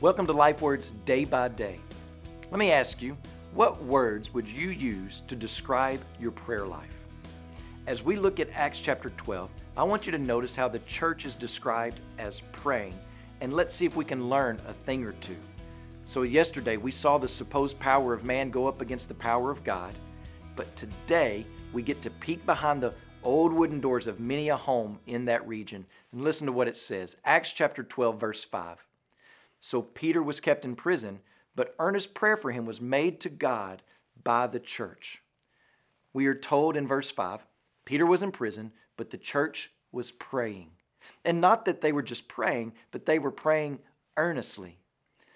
Welcome to Life Words Day by Day. Let me ask you, what words would you use to describe your prayer life? As we look at Acts chapter 12, I want you to notice how the church is described as praying, and let's see if we can learn a thing or two. So, yesterday we saw the supposed power of man go up against the power of God, but today we get to peek behind the old wooden doors of many a home in that region and listen to what it says. Acts chapter 12, verse 5. So Peter was kept in prison, but earnest prayer for him was made to God by the church. We are told in verse 5 Peter was in prison, but the church was praying. And not that they were just praying, but they were praying earnestly.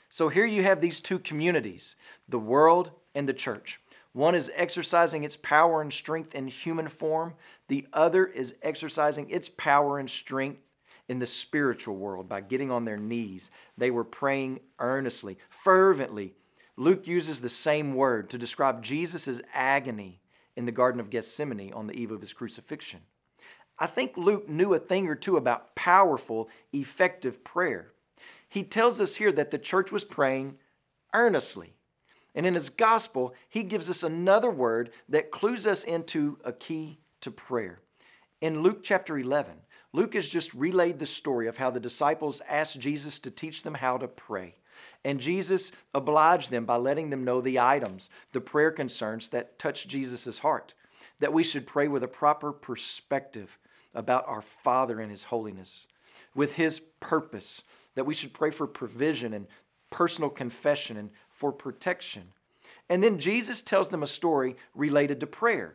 So here you have these two communities the world and the church. One is exercising its power and strength in human form, the other is exercising its power and strength in the spiritual world by getting on their knees. They were praying earnestly, fervently. Luke uses the same word to describe Jesus' agony in the Garden of Gethsemane on the eve of his crucifixion. I think Luke knew a thing or two about powerful, effective prayer. He tells us here that the church was praying earnestly. And in his gospel, he gives us another word that clues us into a key to prayer. In Luke chapter 11, Luke has just relayed the story of how the disciples asked Jesus to teach them how to pray. And Jesus obliged them by letting them know the items, the prayer concerns that touch Jesus' heart, that we should pray with a proper perspective about our Father and His holiness, with His purpose, that we should pray for provision and personal confession and for protection. And then Jesus tells them a story related to prayer.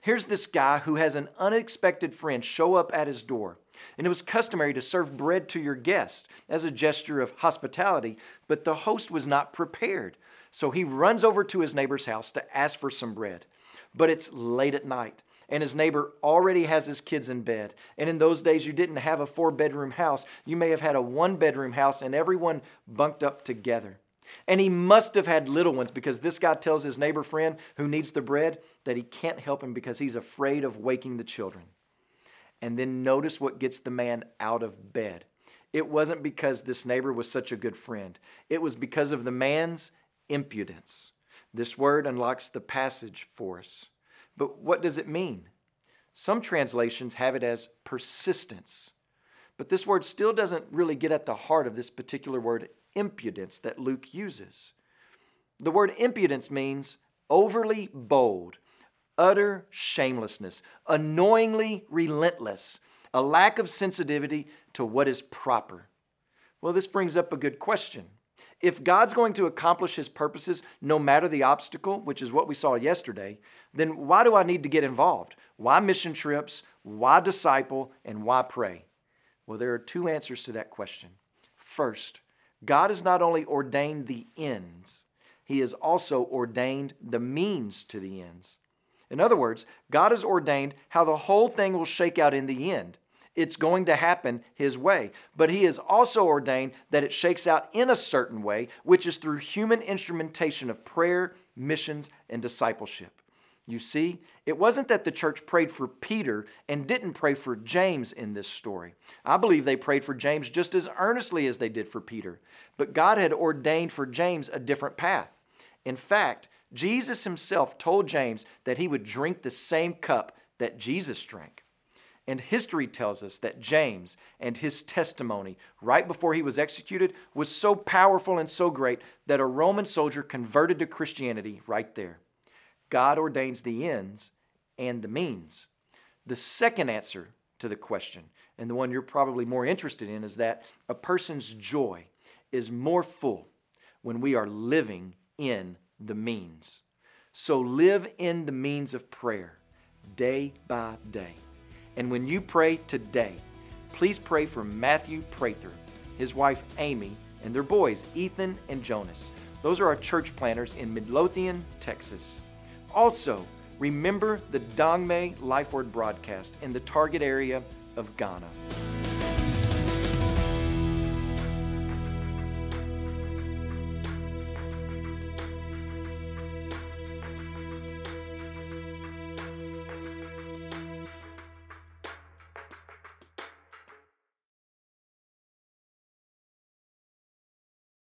Here's this guy who has an unexpected friend show up at his door. And it was customary to serve bread to your guest as a gesture of hospitality, but the host was not prepared. So he runs over to his neighbor's house to ask for some bread. But it's late at night, and his neighbor already has his kids in bed. And in those days, you didn't have a four bedroom house. You may have had a one bedroom house, and everyone bunked up together. And he must have had little ones because this guy tells his neighbor friend who needs the bread that he can't help him because he's afraid of waking the children. And then notice what gets the man out of bed. It wasn't because this neighbor was such a good friend, it was because of the man's impudence. This word unlocks the passage for us. But what does it mean? Some translations have it as persistence. But this word still doesn't really get at the heart of this particular word impudence that Luke uses. The word impudence means overly bold, utter shamelessness, annoyingly relentless, a lack of sensitivity to what is proper. Well, this brings up a good question. If God's going to accomplish his purposes no matter the obstacle, which is what we saw yesterday, then why do I need to get involved? Why mission trips? Why disciple? And why pray? Well, there are two answers to that question. First, God has not only ordained the ends, He has also ordained the means to the ends. In other words, God has ordained how the whole thing will shake out in the end. It's going to happen His way. But He has also ordained that it shakes out in a certain way, which is through human instrumentation of prayer, missions, and discipleship. You see, it wasn't that the church prayed for Peter and didn't pray for James in this story. I believe they prayed for James just as earnestly as they did for Peter. But God had ordained for James a different path. In fact, Jesus himself told James that he would drink the same cup that Jesus drank. And history tells us that James and his testimony right before he was executed was so powerful and so great that a Roman soldier converted to Christianity right there. God ordains the ends and the means. The second answer to the question, and the one you're probably more interested in, is that a person's joy is more full when we are living in the means. So live in the means of prayer day by day. And when you pray today, please pray for Matthew Prather, his wife Amy, and their boys Ethan and Jonas. Those are our church planters in Midlothian, Texas. Also, remember the Dangme Life Word broadcast in the target area of Ghana.